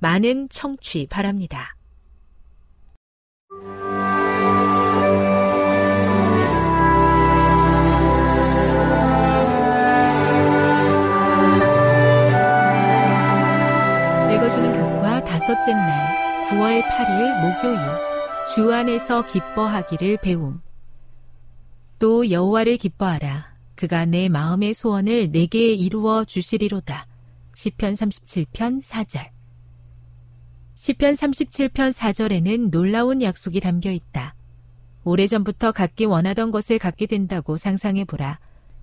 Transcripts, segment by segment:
많은 청취 바랍니다. 읽어주는 교과 다섯째 날 9월 8일 목요일 주 안에서 기뻐하기를 배움. 또 여호와를 기뻐하라. 그가 내 마음의 소원을 내게 이루어 주시리로다. 시편 37편 4절 시편 37편 4절에는 놀라운 약속이 담겨 있다. 오래전부터 갖기 원하던 것을 갖게 된다고 상상해 보라.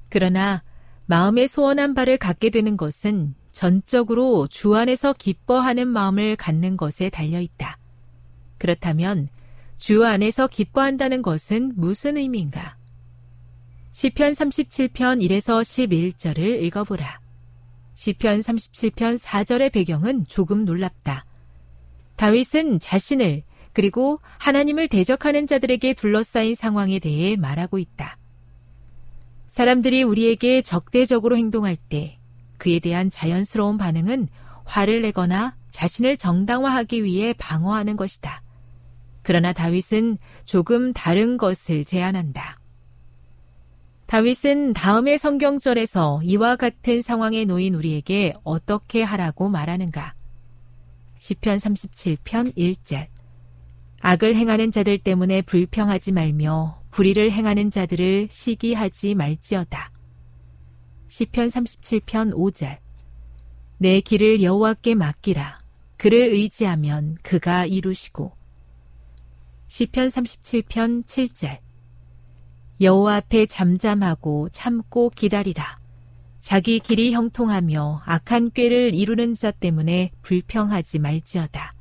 그러나 마음의 소원한 바를 갖게 되는 것은 전적으로 주 안에서 기뻐하는 마음을 갖는 것에 달려 있다. 그렇다면 주 안에서 기뻐한다는 것은 무슨 의미인가? 시편 37편 1에서 11절을 읽어보라. 시편 37편 4절의 배경은 조금 놀랍다. 다윗은 자신을 그리고 하나님을 대적하는 자들에게 둘러싸인 상황에 대해 말하고 있다. 사람들이 우리에게 적대적으로 행동할 때 그에 대한 자연스러운 반응은 화를 내거나 자신을 정당화하기 위해 방어하는 것이다. 그러나 다윗은 조금 다른 것을 제안한다. 다윗은 다음의 성경절에서 이와 같은 상황에 놓인 우리에게 어떻게 하라고 말하는가? 시편 37편 1절 악을 행하는 자들 때문에 불평하지 말며 불의를 행하는 자들을 시기하지 말지어다. 시편 37편 5절 내 길을 여호와께 맡기라. 그를 의지하면 그가 이루시고 시편 37편 7절 여호와 앞에 잠잠하고 참고 기다리라. 자기 길이 형통하며 악한 꾀를 이루는 자 때문에 불평하지 말지어다.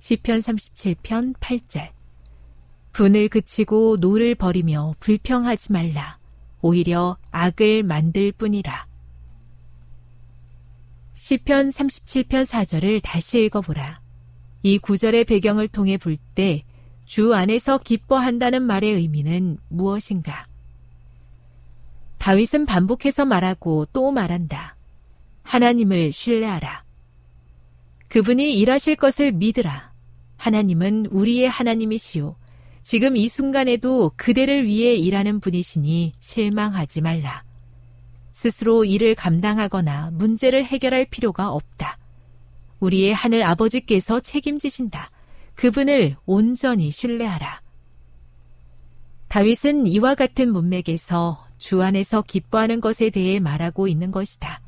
시편 37편 8절 분을 그치고 노를 버리며 불평하지 말라. 오히려 악을 만들 뿐이라. 시편 37편 4절을 다시 읽어보라. 이 구절의 배경을 통해 볼 때 주 안에서 기뻐한다는 말의 의미는 무엇인가? 다윗은 반복해서 말하고 또 말한다. 하나님을 신뢰하라. 그분이 일하실 것을 믿으라. 하나님은 우리의 하나님이시오. 지금 이 순간에도 그대를 위해 일하는 분이시니 실망하지 말라. 스스로 일을 감당하거나 문제를 해결할 필요가 없다. 우리의 하늘 아버지께서 책임지신다. 그분을 온전히 신뢰하라. 다윗은 이와 같은 문맥에서 주 안에서 기뻐하는 것에 대해 말하고 있는 것이다.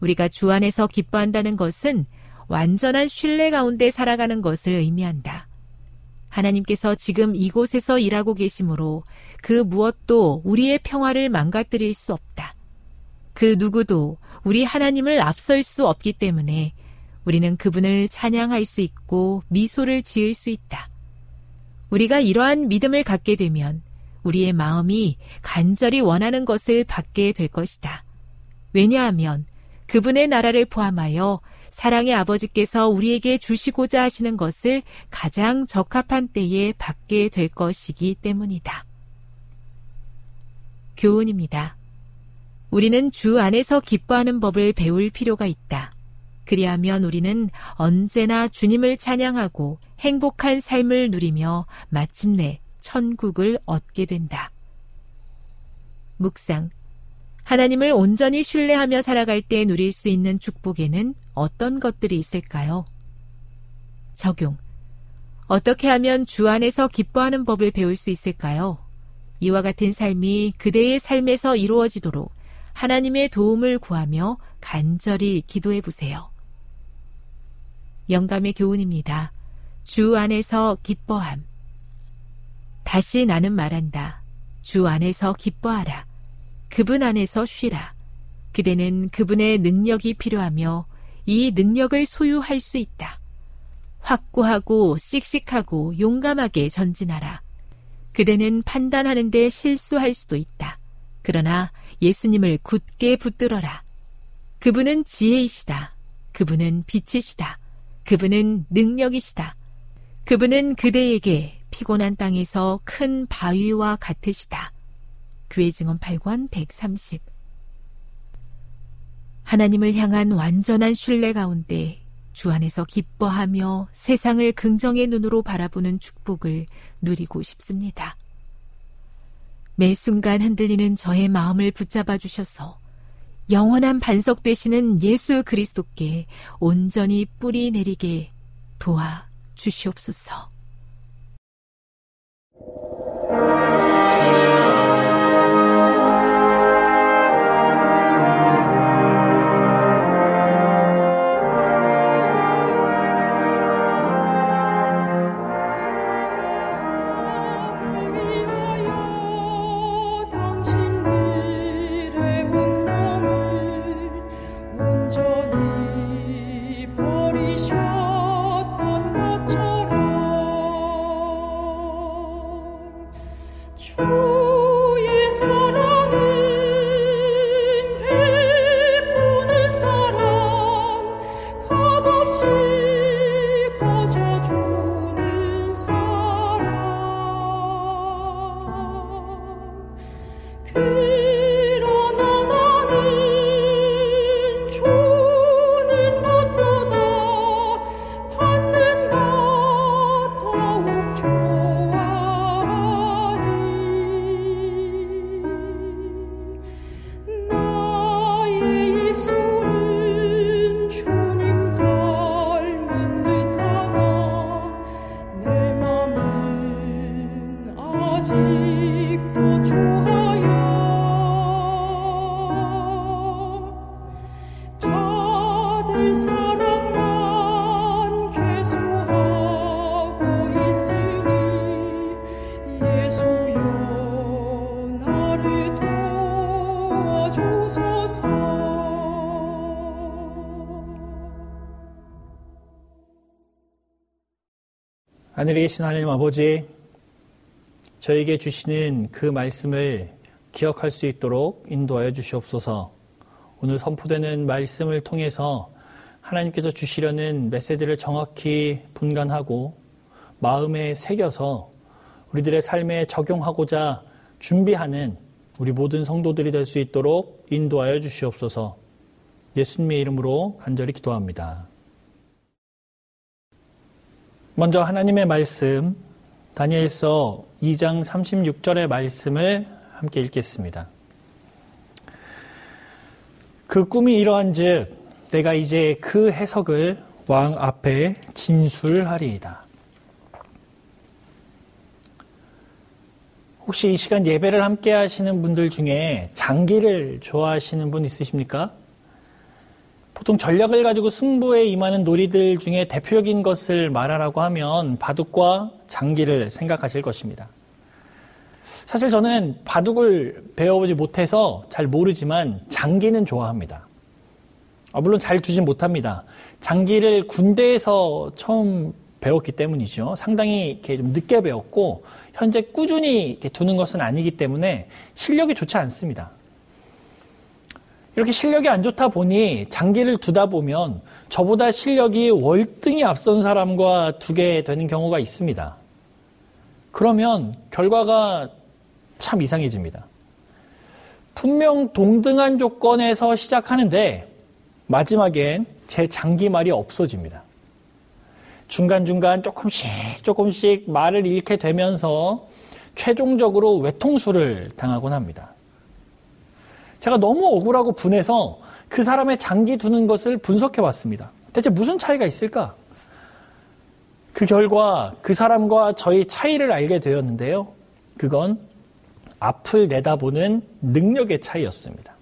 우리가 주 안에서 기뻐한다는 것은 완전한 신뢰 가운데 살아가는 것을 의미한다. 하나님께서 지금 이곳에서 일하고 계시므로 그 무엇도 우리의 평화를 망가뜨릴 수 없다. 그 누구도 우리 하나님을 앞설 수 없기 때문에 우리는 그분을 찬양할 수 있고 미소를 지을 수 있다. 우리가 이러한 믿음을 갖게 되면 우리의 마음이 간절히 원하는 것을 받게 될 것이다. 왜냐하면 그분의 나라를 포함하여 사랑의 아버지께서 우리에게 주시고자 하시는 것을 가장 적합한 때에 받게 될 것이기 때문이다. 교훈입니다. 우리는 주 안에서 기뻐하는 법을 배울 필요가 있다. 그리하면 우리는 언제나 주님을 찬양하고 행복한 삶을 누리며 마침내 천국을 얻게 된다. 묵상. 하나님을 온전히 신뢰하며 살아갈 때 누릴 수 있는 축복에는 어떤 것들이 있을까요? 적용. 어떻게 하면 주 안에서 기뻐하는 법을 배울 수 있을까요? 이와 같은 삶이 그대의 삶에서 이루어지도록 하나님의 도움을 구하며 간절히 기도해 보세요. 영감의 교훈입니다. 주 안에서 기뻐함. 다시 나는 말한다. 주 안에서 기뻐하라. 그분 안에서 쉬라. 그대는 그분의 능력이 필요하며 이 능력을 소유할 수 있다. 확고하고 씩씩하고 용감하게 전진하라. 그대는 판단하는데 실수할 수도 있다. 그러나 예수님을 굳게 붙들어라. 그분은 지혜이시다. 그분은 빛이시다. 그분은 능력이시다. 그분은 그대에게 피곤한 땅에서 큰 바위와 같으시다. 교회 증언 8권 130 하나님을 향한 완전한 신뢰 가운데 주 안에서 기뻐하며 세상을 긍정의 눈으로 바라보는 축복을 누리고 싶습니다. 매 순간 흔들리는 저의 마음을 붙잡아 주셔서 영원한 반석 되시는 예수 그리스도께 온전히 뿌리 내리게 도와 주시옵소서. 하늘에 계신 하나님 아버지, 저에게 주시는 그 말씀을 기억할 수 있도록 인도하여 주시옵소서. 오늘 선포되는 말씀을 통해서 하나님께서 주시려는 메시지를 정확히 분간하고 마음에 새겨서 우리들의 삶에 적용하고자 준비하는 우리 모든 성도들이 될 수 있도록 인도하여 주시옵소서. 예수님의 이름으로 간절히 기도합니다. 먼저 하나님의 말씀 다니엘서 2장 36절의 말씀을 함께 읽겠습니다. 그 꿈이 이러한 즉 내가 이제 그 해석을 왕 앞에 진술하리이다. 혹시 이 시간 예배를 함께 하시는 분들 중에 장기를 좋아하시는 분 있으십니까? 보통 전략을 가지고 승부에 임하는 놀이들 중에 대표적인 것을 말하라고 하면 바둑과 장기를 생각하실 것입니다. 사실 저는 바둑을 배워보지 못해서 잘 모르지만 장기는 좋아합니다. 아, 물론 잘 두진 못합니다. 장기를 군대에서 처음 배웠기 때문이죠. 상당히 이렇게 좀 늦게 배웠고 현재 꾸준히 두는 것은 아니기 때문에 실력이 좋지 않습니다. 이렇게 실력이 안 좋다 보니 장기를 두다 보면 저보다 실력이 월등히 앞선 사람과 두게 되는 경우가 있습니다. 그러면 결과가 참 이상해집니다. 분명 동등한 조건에서 시작하는데 마지막엔 제 장기 말이 없어집니다. 중간중간 조금씩 조금씩 말을 잃게 되면서 최종적으로 외통수를 당하곤 합니다. 제가 너무 억울하고 분해서 그 사람의 장기 두는 것을 분석해 봤습니다. 대체 무슨 차이가 있을까? 그 결과 그 사람과 저희 차이를 알게 되었는데요. 그건 앞을 내다보는 능력의 차이였습니다.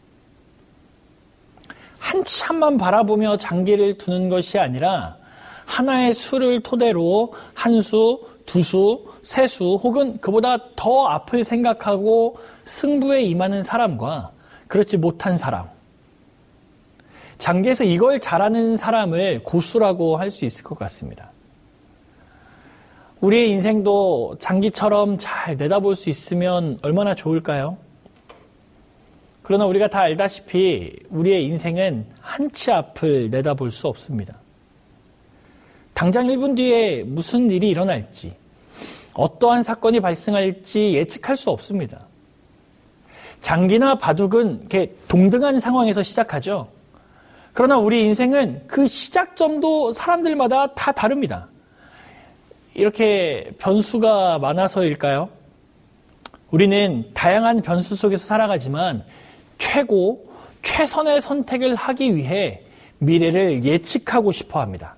한참만 바라보며 장기를 두는 것이 아니라 하나의 수를 토대로 한 수, 두 수, 세 수, 혹은 그보다 더 앞을 생각하고 승부에 임하는 사람과 그렇지 못한 사람. 장기에서 이걸 잘하는 사람을 고수라고 할 수 있을 것 같습니다. 우리의 인생도 장기처럼 잘 내다볼 수 있으면 얼마나 좋을까요? 그러나 우리가 다 알다시피 우리의 인생은 한 치 앞을 내다볼 수 없습니다. 당장 1분 뒤에 무슨 일이 일어날지, 어떠한 사건이 발생할지 예측할 수 없습니다. 장기나 바둑은 이렇게 동등한 상황에서 시작하죠. 그러나 우리 인생은 그 시작점도 사람들마다 다 다릅니다. 이렇게 변수가 많아서일까요? 우리는 다양한 변수 속에서 살아가지만 최고, 최선의 선택을 하기 위해 미래를 예측하고 싶어 합니다.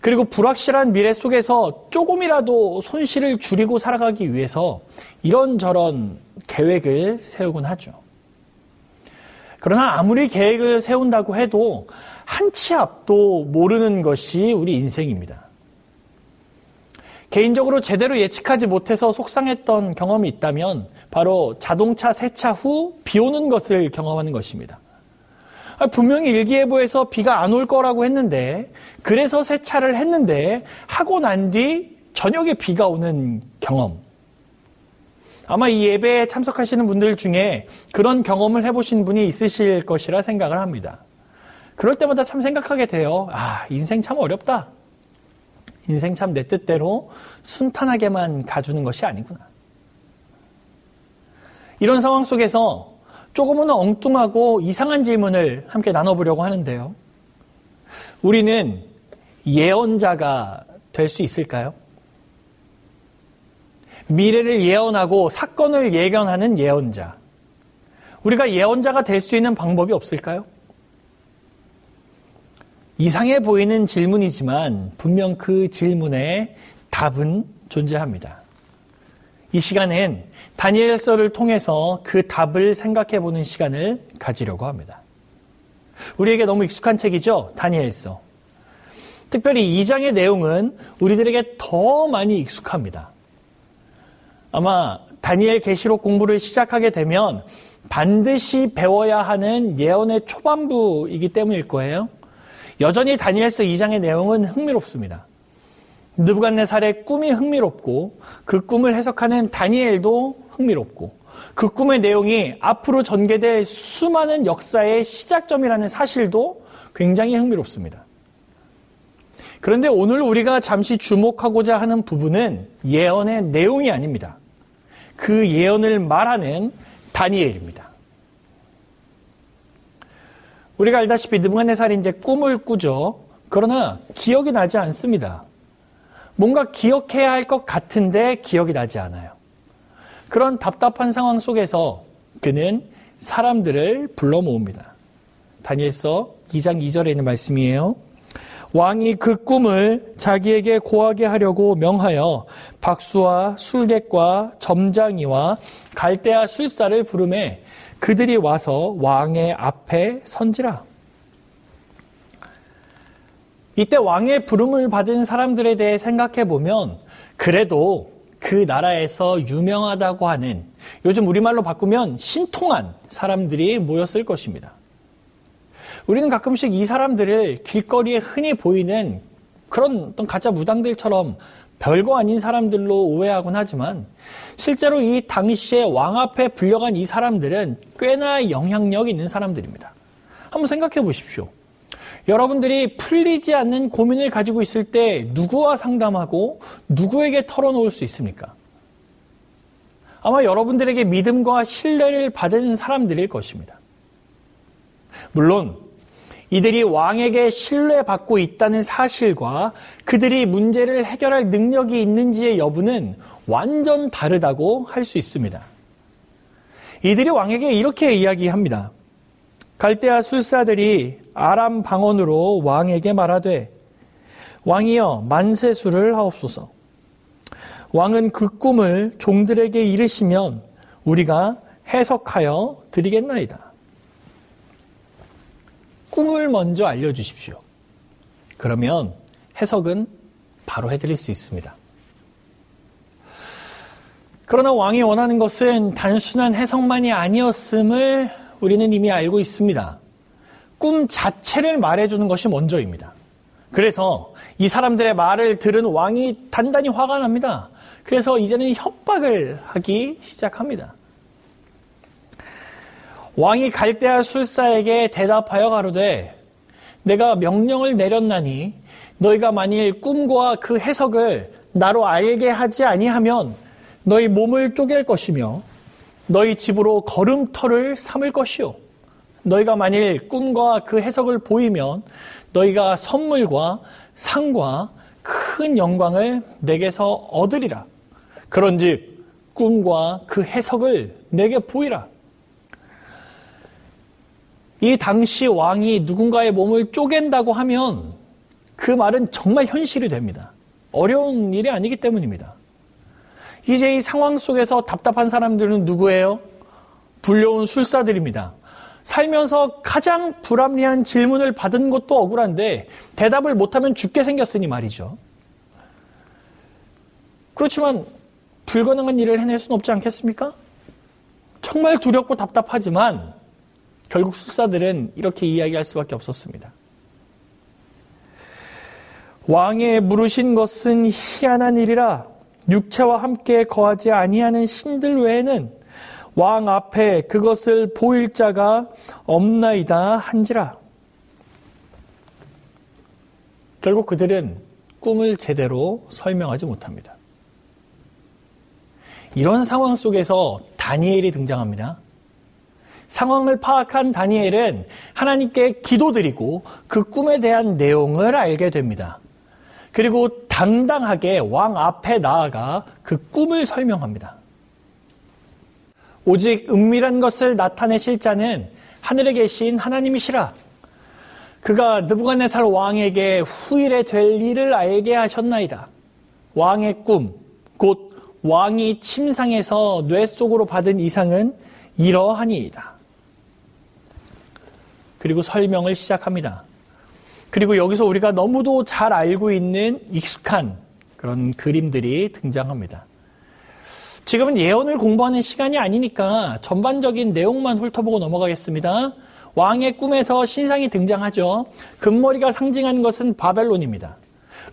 그리고 불확실한 미래 속에서 조금이라도 손실을 줄이고 살아가기 위해서 이런저런 계획을 세우곤 하죠. 그러나 아무리 계획을 세운다고 해도 한 치 앞도 모르는 것이 우리 인생입니다. 개인적으로 제대로 예측하지 못해서 속상했던 경험이 있다면 바로 자동차 세차 후 비 오는 것을 경험하는 것입니다. 아, 분명히 일기예보에서 비가 안 올 거라고 했는데 그래서 세차를 했는데 하고 난 뒤 저녁에 비가 오는 경험. 아마 이 예배에 참석하시는 분들 중에 그런 경험을 해보신 분이 있으실 것이라 생각을 합니다. 그럴 때마다 참 생각하게 돼요. 아, 인생 참 어렵다. 인생 참 내 뜻대로 순탄하게만 가주는 것이 아니구나. 이런 상황 속에서 조금은 엉뚱하고 이상한 질문을 함께 나눠보려고 하는데요. 우리는 예언자가 될 수 있을까요? 미래를 예언하고 사건을 예견하는 예언자. 우리가 예언자가 될 수 있는 방법이 없을까요? 이상해 보이는 질문이지만 분명 그 질문에 답은 존재합니다. 이 시간엔 다니엘서를 통해서 그 답을 생각해 보는 시간을 가지려고 합니다. 우리에게 너무 익숙한 책이죠? 다니엘서. 특별히 2장의 내용은 우리들에게 더 많이 익숙합니다. 아마 다니엘 계시록 공부를 시작하게 되면 반드시 배워야 하는 예언의 초반부이기 때문일 거예요. 여전히 다니엘서 2장의 내용은 흥미롭습니다. 느부갓네살의 꿈이 흥미롭고 그 꿈을 해석하는 다니엘도 흥미롭고 그 꿈의 내용이 앞으로 전개될 수많은 역사의 시작점이라는 사실도 굉장히 흥미롭습니다. 그런데 오늘 우리가 잠시 주목하고자 하는 부분은 예언의 내용이 아닙니다. 그 예언을 말하는 다니엘입니다. 우리가 알다시피 느부갓네살이 이제 꿈을 꾸죠. 그러나 기억이 나지 않습니다. 뭔가 기억해야 할 것 같은데 기억이 나지 않아요. 그런 답답한 상황 속에서 그는 사람들을 불러 모읍니다. 다니엘서 2장 2절에 있는 말씀이에요. 왕이 그 꿈을 자기에게 고하게 하려고 명하여 박수와 술객과 점장이와 갈대아 술사를 부름에 그들이 와서 왕의 앞에 선지라. 이때 왕의 부름을 받은 사람들에 대해 생각해 보면 그래도 그 나라에서 유명하다고 하는 요즘 우리말로 바꾸면 신통한 사람들이 모였을 것입니다. 우리는 가끔씩 이 사람들을 길거리에 흔히 보이는 그런 어떤 가짜 무당들처럼 별거 아닌 사람들로 오해하곤 하지만 실제로 이 당시에 왕 앞에 불려간 이 사람들은 꽤나 영향력 있는 사람들입니다. 한번 생각해 보십시오. 여러분들이 풀리지 않는 고민을 가지고 있을 때 누구와 상담하고 누구에게 털어놓을 수 있습니까? 아마 여러분들에게 믿음과 신뢰를 받은 사람들일 것입니다. 물론 이들이 왕에게 신뢰받고 있다는 사실과 그들이 문제를 해결할 능력이 있는지의 여부는 완전 다르다고 할 수 있습니다. 이들이 왕에게 이렇게 이야기합니다. 갈대아 술사들이 아람 방언으로 왕에게 말하되 왕이여 만세수를 하옵소서. 왕은 그 꿈을 종들에게 이르시면 우리가 해석하여 드리겠나이다. 꿈을 먼저 알려주십시오. 그러면 해석은 바로 해드릴 수 있습니다. 그러나 왕이 원하는 것은 단순한 해석만이 아니었음을 우리는 이미 알고 있습니다. 꿈 자체를 말해주는 것이 먼저입니다. 그래서 이 사람들의 말을 들은 왕이 단단히 화가 납니다. 그래서 이제는 협박을 하기 시작합니다. 왕이 갈대아 술사에게 대답하여 가로되 내가 명령을 내렸나니 너희가 만일 꿈과 그 해석을 나로 알게 하지 아니하면 너희 몸을 쪼갤 것이며 너희 집으로 걸음터를 삼을 것이요 너희가 만일 꿈과 그 해석을 보이면 너희가 선물과 상과 큰 영광을 내게서 얻으리라 그런즉 꿈과 그 해석을 내게 보이라 이 당시 왕이 누군가의 몸을 쪼갠다고 하면 그 말은 정말 현실이 됩니다. 어려운 일이 아니기 때문입니다. 이제 이 상황 속에서 답답한 사람들은 누구예요? 불려온 술사들입니다. 살면서 가장 불합리한 질문을 받은 것도 억울한데 대답을 못하면 죽게 생겼으니 말이죠. 그렇지만 불가능한 일을 해낼 수는 없지 않겠습니까? 정말 두렵고 답답하지만 결국 술사들은 이렇게 이야기할 수밖에 없었습니다. 왕의 물으신 것은 희한한 일이라 육체와 함께 거하지 아니하는 신들 외에는 왕 앞에 그것을 보일 자가 없나이다 한지라. 결국 그들은 꿈을 제대로 설명하지 못합니다. 이런 상황 속에서 다니엘이 등장합니다. 상황을 파악한 다니엘은 하나님께 기도드리고 그 꿈에 대한 내용을 알게 됩니다. 그리고 당당하게 왕 앞에 나아가 그 꿈을 설명합니다. 오직 은밀한 것을 나타내실 자는 하늘에 계신 하나님이시라. 그가 느부갓네살 왕에게 후일에 될 일을 알게 하셨나이다. 왕의 꿈, 곧 왕이 침상에서 뇌 속으로 받은 이상은 이러하니이다. 그리고 설명을 시작합니다. 그리고 여기서 우리가 너무도 잘 알고 있는 익숙한 그런 그림들이 등장합니다. 지금은 예언을 공부하는 시간이 아니니까 전반적인 내용만 훑어보고 넘어가겠습니다. 왕의 꿈에서 신상이 등장하죠. 금머리가 상징하는 것은 바벨론입니다.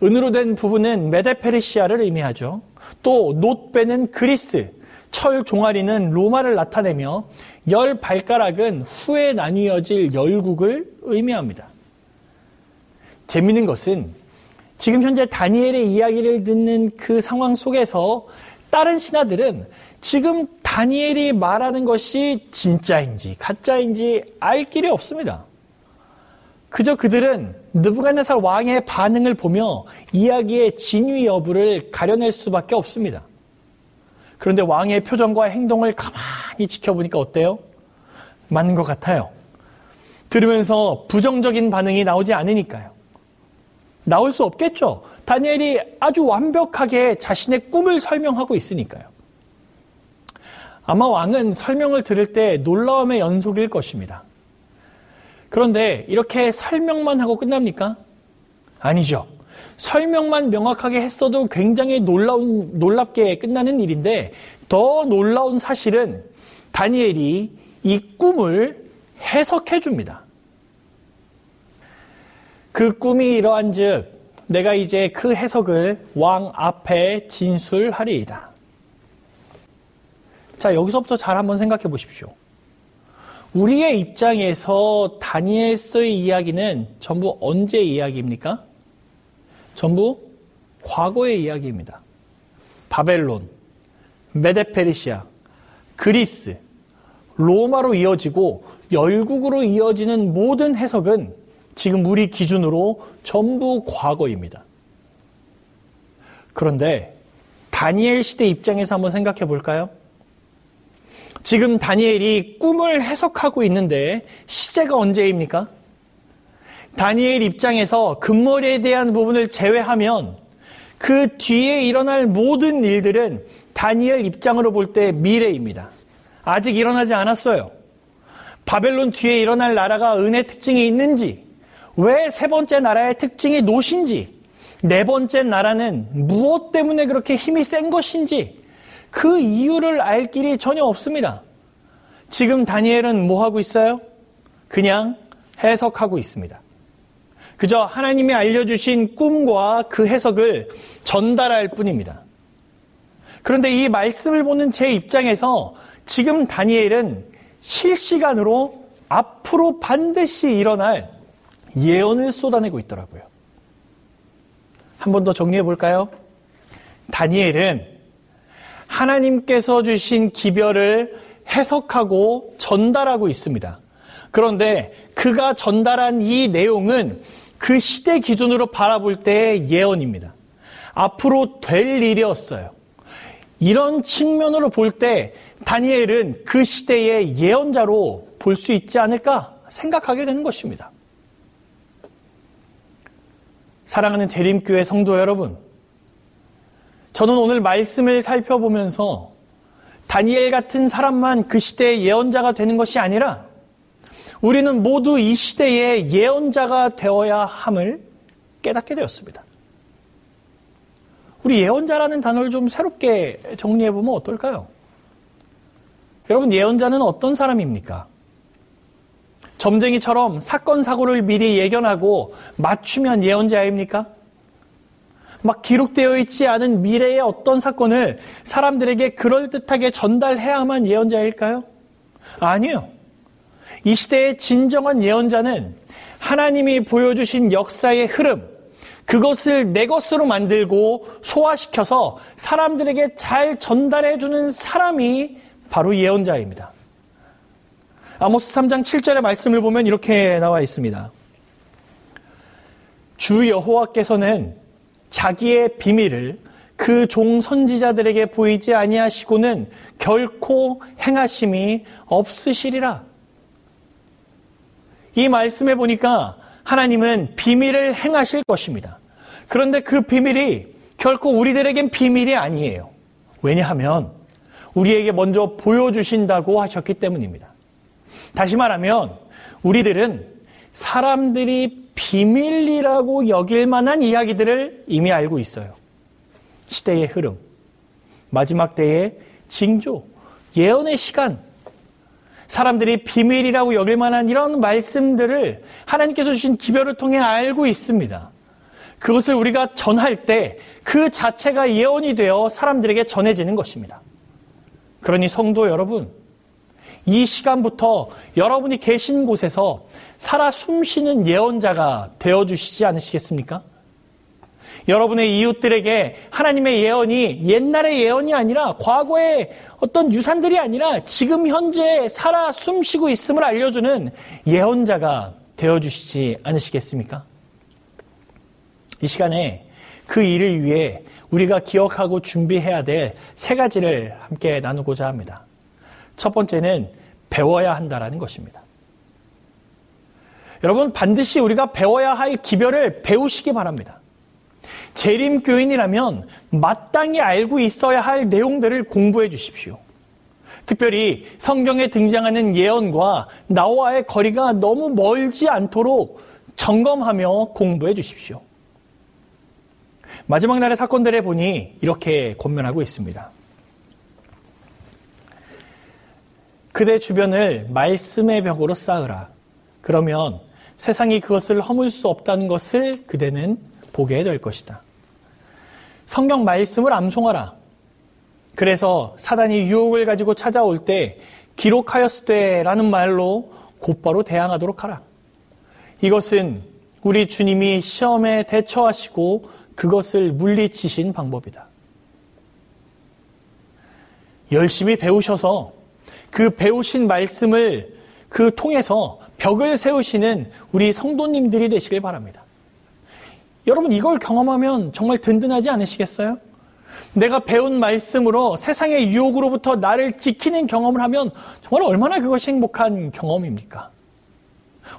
은으로 된 부분은 메데페르시아를 의미하죠. 또 놋배는 그리스, 철 종아리는 로마를 나타내며 열 발가락은 후에 나뉘어질 열국을 의미합니다. 재밌는 것은 지금 현재 다니엘의 이야기를 듣는 그 상황 속에서 다른 신하들은 지금 다니엘이 말하는 것이 진짜인지 가짜인지 알 길이 없습니다. 그저 그들은 느부갓네살 왕의 반응을 보며 이야기의 진위 여부를 가려낼 수밖에 없습니다. 그런데 왕의 표정과 행동을 가만히 지켜보니까 어때요? 맞는 것 같아요. 들으면서 부정적인 반응이 나오지 않으니까요. 나올 수 없겠죠. 다니엘이 아주 완벽하게 자신의 꿈을 설명하고 있으니까요. 아마 왕은 설명을 들을 때 놀라움의 연속일 것입니다. 그런데 이렇게 설명만 하고 끝납니까? 아니죠. 설명만 명확하게 했어도 굉장히 놀라운, 놀랍게 끝나는 일인데 더 놀라운 사실은 다니엘이 이 꿈을 해석해 줍니다. 그 꿈이 이러한 즉, 내가 이제 그 해석을 왕 앞에 진술하리이다. 자, 여기서부터 잘 한번 생각해 보십시오. 우리의 입장에서 다니엘서의 이야기는 전부 언제 이야기입니까? 전부 과거의 이야기입니다. 바벨론, 메데페리시아, 그리스, 로마로 이어지고 열국으로 이어지는 모든 해석은 지금 우리 기준으로 전부 과거입니다. 그런데 다니엘 시대 입장에서 한번 생각해 볼까요? 지금 다니엘이 꿈을 해석하고 있는데 시제가 언제입니까? 다니엘 입장에서 금머리에 대한 부분을 제외하면 그 뒤에 일어날 모든 일들은 다니엘 입장으로 볼 때 미래입니다. 아직 일어나지 않았어요. 바벨론 뒤에 일어날 나라가 은혜 특징이 있는지, 왜 세 번째 나라의 특징이 노신지, 네 번째 나라는 무엇 때문에 그렇게 힘이 센 것인지, 그 이유를 알 길이 전혀 없습니다. 지금 다니엘은 뭐 하고 있어요? 그냥 해석하고 있습니다. 그저 하나님이 알려주신 꿈과 그 해석을 전달할 뿐입니다. 그런데 이 말씀을 보는 제 입장에서 지금 다니엘은 실시간으로 앞으로 반드시 일어날 예언을 쏟아내고 있더라고요. 한 번 더 정리해 볼까요? 다니엘은 하나님께서 주신 기별을 해석하고 전달하고 있습니다. 그런데 그가 전달한 이 내용은 그 시대 기준으로 바라볼 때의 예언입니다. 앞으로 될 일이었어요. 이런 측면으로 볼 때 다니엘은 그 시대의 예언자로 볼 수 있지 않을까 생각하게 되는 것입니다. 사랑하는 재림교회 성도 여러분, 저는 오늘 말씀을 살펴보면서 다니엘 같은 사람만 그 시대의 예언자가 되는 것이 아니라 우리는 모두 이 시대의 예언자가 되어야 함을 깨닫게 되었습니다. 우리 예언자라는 단어를 좀 새롭게 정리해 보면 어떨까요? 여러분, 예언자는 어떤 사람입니까? 점쟁이처럼 사건, 사고를 미리 예견하고 맞추면 예언자입니까? 막 기록되어 있지 않은 미래의 어떤 사건을 사람들에게 그럴듯하게 전달해야만 예언자일까요? 아니요. 이 시대의 진정한 예언자는 하나님이 보여주신 역사의 흐름, 그것을 내 것으로 만들고 소화시켜서 사람들에게 잘 전달해주는 사람이 바로 예언자입니다. 아모스 3장 7절의 말씀을 보면 이렇게 나와 있습니다. 주 여호와께서는 자기의 비밀을 그 종 선지자들에게 보이지 아니하시고는 결코 행하심이 없으시리라. 이 말씀에 보니까 하나님은 비밀을 행하실 것입니다. 그런데 그 비밀이 결코 우리들에겐 비밀이 아니에요. 왜냐하면 우리에게 먼저 보여주신다고 하셨기 때문입니다. 다시 말하면 우리들은 사람들이 비밀이라고 여길 만한 이야기들을 이미 알고 있어요. 시대의 흐름, 마지막 때의 징조, 예언의 시간, 사람들이 비밀이라고 여길 만한 이런 말씀들을 하나님께서 주신 기별을 통해 알고 있습니다. 그것을 우리가 전할 때 그 자체가 예언이 되어 사람들에게 전해지는 것입니다. 그러니 성도 여러분, 이 시간부터 여러분이 계신 곳에서 살아 숨쉬는 예언자가 되어 주시지 않으시겠습니까? 여러분의 이웃들에게 하나님의 예언이 옛날의 예언이 아니라 과거의 어떤 유산들이 아니라 지금 현재 살아 숨쉬고 있음을 알려주는 예언자가 되어 주시지 않으시겠습니까? 이 시간에 그 일을 위해 우리가 기억하고 준비해야 될 세 가지를 함께 나누고자 합니다. 첫 번째는 배워야 한다라는 것입니다. 여러분 반드시 우리가 배워야 할 기별을 배우시기 바랍니다. 재림교인이라면 마땅히 알고 있어야 할 내용들을 공부해 주십시오. 특별히 성경에 등장하는 예언과 나와의 거리가 너무 멀지 않도록 점검하며 공부해 주십시오. 마지막 날의 사건들에 보니 이렇게 권면하고 있습니다. 그대 주변을 말씀의 벽으로 쌓으라. 그러면 세상이 그것을 허물 수 없다는 것을 그대는 보게 될 것이다. 성경 말씀을 암송하라. 그래서 사단이 유혹을 가지고 찾아올 때 기록하였을 때라는 말로 곧바로 대항하도록 하라. 이것은 우리 주님이 시험에 대처하시고 그것을 물리치신 방법이다. 열심히 배우셔서 그 배우신 말씀을 그 통해서 벽을 세우시는 우리 성도님들이 되시길 바랍니다. 여러분 이걸 경험하면 정말 든든하지 않으시겠어요? 내가 배운 말씀으로 세상의 유혹으로부터 나를 지키는 경험을 하면 정말 얼마나 그것이 행복한 경험입니까?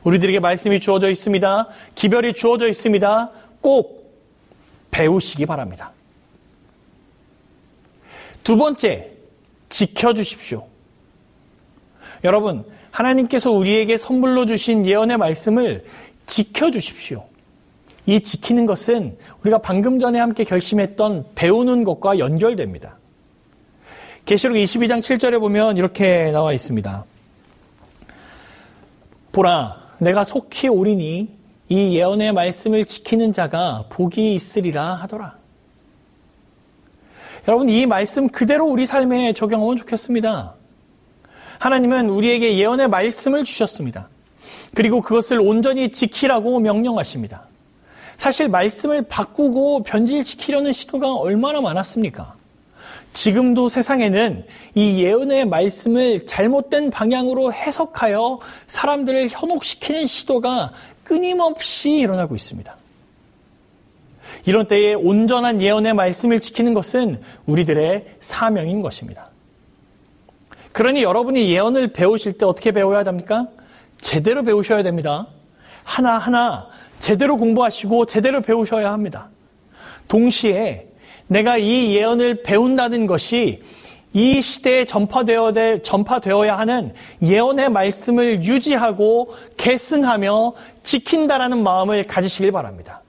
우리들에게 말씀이 주어져 있습니다. 기별이 주어져 있습니다. 꼭 배우시기 바랍니다. 두 번째, 지켜주십시오. 여러분, 하나님께서 우리에게 선물로 주신 예언의 말씀을 지켜주십시오. 이 지키는 것은 우리가 방금 전에 함께 결심했던 배우는 것과 연결됩니다. 계시록 22장 7절에 보면 이렇게 나와 있습니다. 보라, 내가 속히 오리니 이 예언의 말씀을 지키는 자가 복이 있으리라 하더라. 여러분, 이 말씀 그대로 우리 삶에 적용하면 좋겠습니다. 하나님은 우리에게 예언의 말씀을 주셨습니다. 그리고 그것을 온전히 지키라고 명령하십니다. 사실 말씀을 바꾸고 변질시키려는 시도가 얼마나 많았습니까? 지금도 세상에는 이 예언의 말씀을 잘못된 방향으로 해석하여 사람들을 현혹시키는 시도가 끊임없이 일어나고 있습니다. 이런 때에 온전한 예언의 말씀을 지키는 것은 우리들의 사명인 것입니다. 그러니 여러분이 예언을 배우실 때 어떻게 배워야 됩니까? 제대로 배우셔야 됩니다. 하나하나 제대로 공부하시고 제대로 배우셔야 합니다. 동시에 내가 이 예언을 배운다는 것이 이 시대에 전파되어, 전파되어야 하는 예언의 말씀을 유지하고 계승하며 지킨다라는 마음을 가지시길 바랍니다.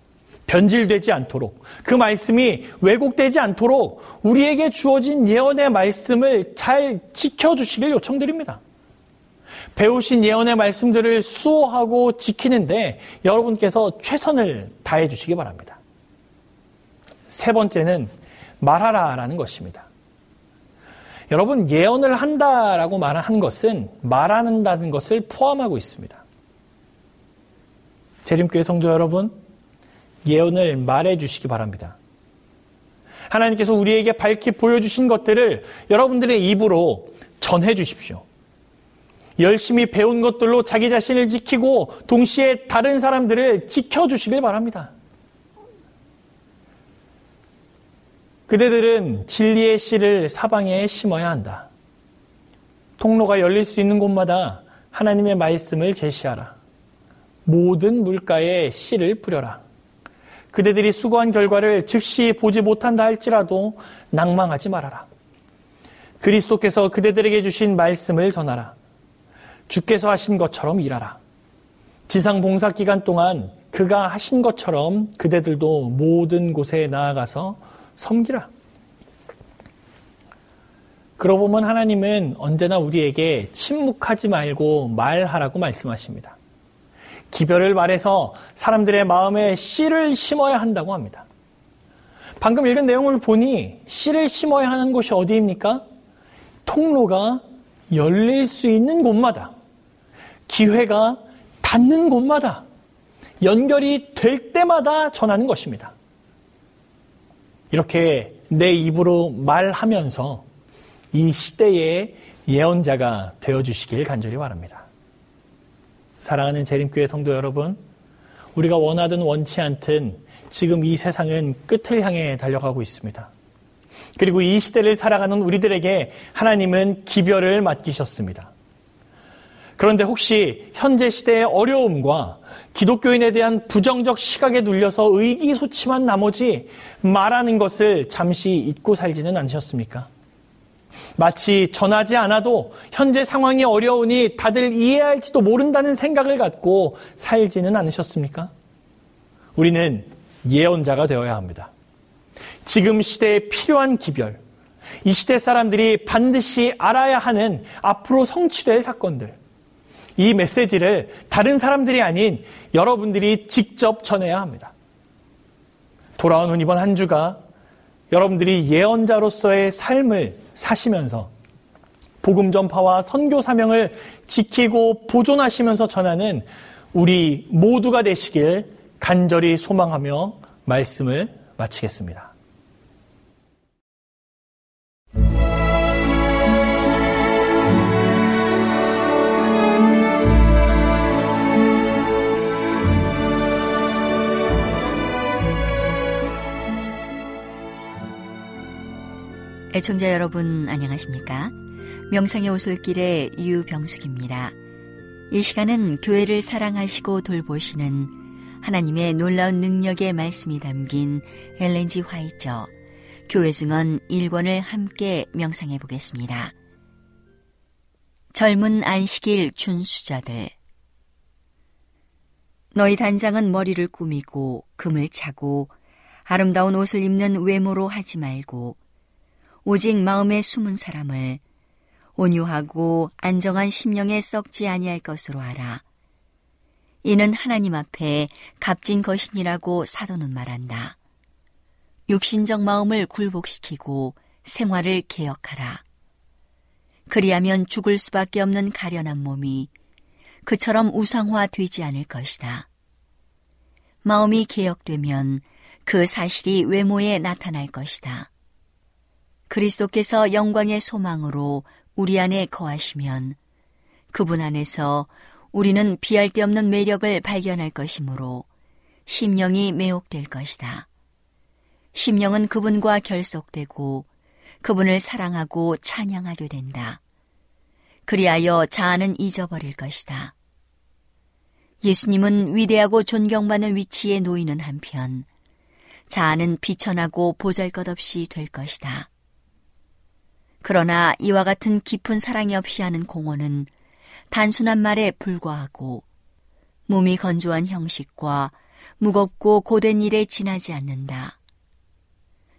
변질되지 않도록 그 말씀이 왜곡되지 않도록 우리에게 주어진 예언의 말씀을 잘 지켜주시길 요청드립니다. 배우신 예언의 말씀들을 수호하고 지키는데 여러분께서 최선을 다해 주시기 바랍니다. 세 번째는 말하라 라는 것입니다. 여러분, 예언을 한다라고 말한 것은 말하는다는 것을 포함하고 있습니다. 재림교회 성도 여러분, 예언을 말해 주시기 바랍니다. 하나님께서 우리에게 밝히 보여주신 것들을 여러분들의 입으로 전해 주십시오. 열심히 배운 것들로 자기 자신을 지키고 동시에 다른 사람들을 지켜주시길 바랍니다. 그대들은 진리의 씨를 사방에 심어야 한다. 통로가 열릴 수 있는 곳마다 하나님의 말씀을 제시하라. 모든 물가에 씨를 뿌려라. 그대들이 수고한 결과를 즉시 보지 못한다 할지라도 낭망하지 말아라. 그리스도께서 그대들에게 주신 말씀을 전하라. 주께서 하신 것처럼 일하라. 지상 봉사 기간 동안 그가 하신 것처럼 그대들도 모든 곳에 나아가서 섬기라. 그러고 보면 하나님은 언제나 우리에게 침묵하지 말고 말하라고 말씀하십니다. 기별을 말해서 사람들의 마음에 씨를 심어야 한다고 합니다. 방금 읽은 내용을 보니 씨를 심어야 하는 곳이 어디입니까? 통로가 열릴 수 있는 곳마다 기회가 닿는 곳마다 연결이 될 때마다 전하는 것입니다. 이렇게 내 입으로 말하면서 이 시대의 예언자가 되어주시길 간절히 바랍니다. 사랑하는 재림교회 성도 여러분, 우리가 원하든 원치 않든 지금 이 세상은 끝을 향해 달려가고 있습니다. 그리고 이 시대를 살아가는 우리들에게 하나님은 기별을 맡기셨습니다. 그런데 혹시 현재 시대의 어려움과 기독교인에 대한 부정적 시각에 눌려서 의기소침한 나머지 말하는 것을 잠시 잊고 살지는 않으셨습니까? 마치 전하지 않아도 현재 상황이 어려우니 다들 이해할지도 모른다는 생각을 갖고 살지는 않으셨습니까? 우리는 예언자가 되어야 합니다. 지금 시대에 필요한 기별, 이 시대 사람들이 반드시 알아야 하는 앞으로 성취될 사건들, 이 메시지를 다른 사람들이 아닌 여러분들이 직접 전해야 합니다. 돌아온 후 이번 한 주가 여러분들이 예언자로서의 삶을 사시면서 복음 전파와 선교 사명을 지키고 보존하시면서 전하는 우리 모두가 되시길 간절히 소망하며 말씀을 마치겠습니다. 애청자 여러분 안녕하십니까? 명상의 오솔길의 유병숙입니다. 이 시간은 교회를 사랑하시고 돌보시는 하나님의 놀라운 능력의 말씀이 담긴 엘렌지 화이처 교회 증언 1권을 함께 명상해 보겠습니다. 젊은 안식일 준수자들 너희 단장은 머리를 꾸미고 금을 차고 아름다운 옷을 입는 외모로 하지 말고 오직 마음에 숨은 사람을 온유하고 안정한 심령에 썩지 아니할 것으로 알아. 이는 하나님 앞에 값진 것이니라고 사도는 말한다. 육신적 마음을 굴복시키고 생활을 개혁하라. 그리하면 죽을 수밖에 없는 가련한 몸이 그처럼 우상화되지 않을 것이다. 마음이 개혁되면 그 사실이 외모에 나타날 것이다. 그리스도께서 영광의 소망으로 우리 안에 거하시면 그분 안에서 우리는 비할 데 없는 매력을 발견할 것이므로 심령이 매혹될 것이다. 심령은 그분과 결속되고 그분을 사랑하고 찬양하게 된다. 그리하여 자아는 잊어버릴 것이다. 예수님은 위대하고 존경받는 위치에 놓이는 한편 자아는 비천하고 보잘것없이 될 것이다. 그러나 이와 같은 깊은 사랑이 없이 하는 공헌은 단순한 말에 불과하고 몸이 건조한 형식과 무겁고 고된 일에 지나지 않는다.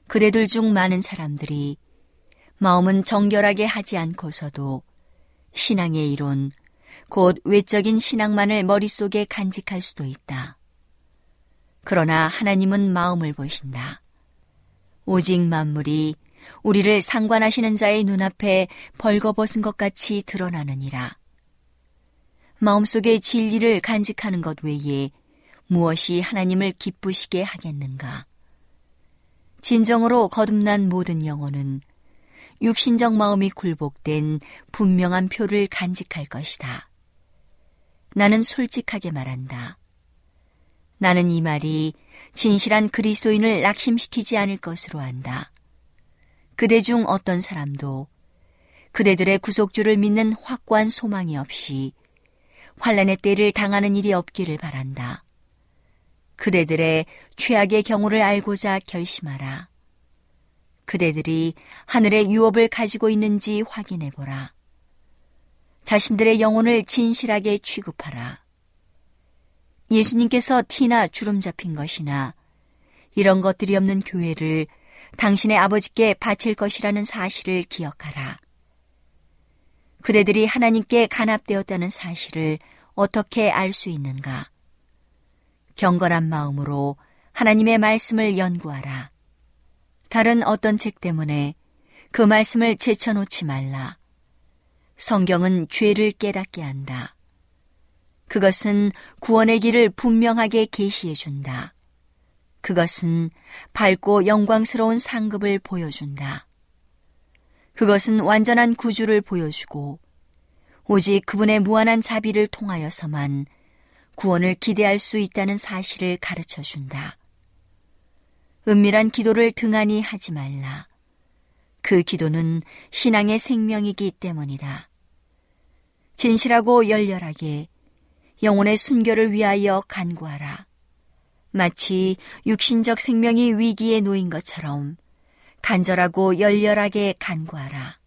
그대들 중 많은 사람들이 마음은 정결하게 하지 않고서도 신앙의 이론, 곧 외적인 신앙만을 머릿속에 간직할 수도 있다. 그러나 하나님은 마음을 보신다. 오직 만물이 우리를 상관하시는 자의 눈앞에 벌거벗은 것 같이 드러나느니라. 마음속의 진리를 간직하는 것 외에 무엇이 하나님을 기쁘시게 하겠는가? 진정으로 거듭난 모든 영혼은 육신적 마음이 굴복된 분명한 표를 간직할 것이다. 나는 솔직하게 말한다. 나는 이 말이 진실한 그리스도인을 낙심시키지 않을 것으로 안다. 그대 중 어떤 사람도 그대들의 구속주를 믿는 확고한 소망이 없이 환란의 때를 당하는 일이 없기를 바란다. 그대들의 최악의 경우를 알고자 결심하라. 그대들이 하늘의 유업을 가지고 있는지 확인해 보라. 자신들의 영혼을 진실하게 취급하라. 예수님께서 티나 주름 잡힌 것이나 이런 것들이 없는 교회를 당신의 아버지께 바칠 것이라는 사실을 기억하라. 그대들이 하나님께 간합되었다는 사실을 어떻게 알 수 있는가? 경건한 마음으로 하나님의 말씀을 연구하라. 다른 어떤 책 때문에 그 말씀을 제쳐놓지 말라. 성경은 죄를 깨닫게 한다. 그것은 구원의 길을 분명하게 계시해 준다. 그것은 밝고 영광스러운 상급을 보여준다. 그것은 완전한 구주를 보여주고 오직 그분의 무한한 자비를 통하여서만 구원을 기대할 수 있다는 사실을 가르쳐 준다. 은밀한 기도를 등한히 하지 말라. 그 기도는 신앙의 생명이기 때문이다. 진실하고 열렬하게 영혼의 순결을 위하여 간구하라. 마치 육신적 생명이 위기에 놓인 것처럼 간절하고 열렬하게 간구하라.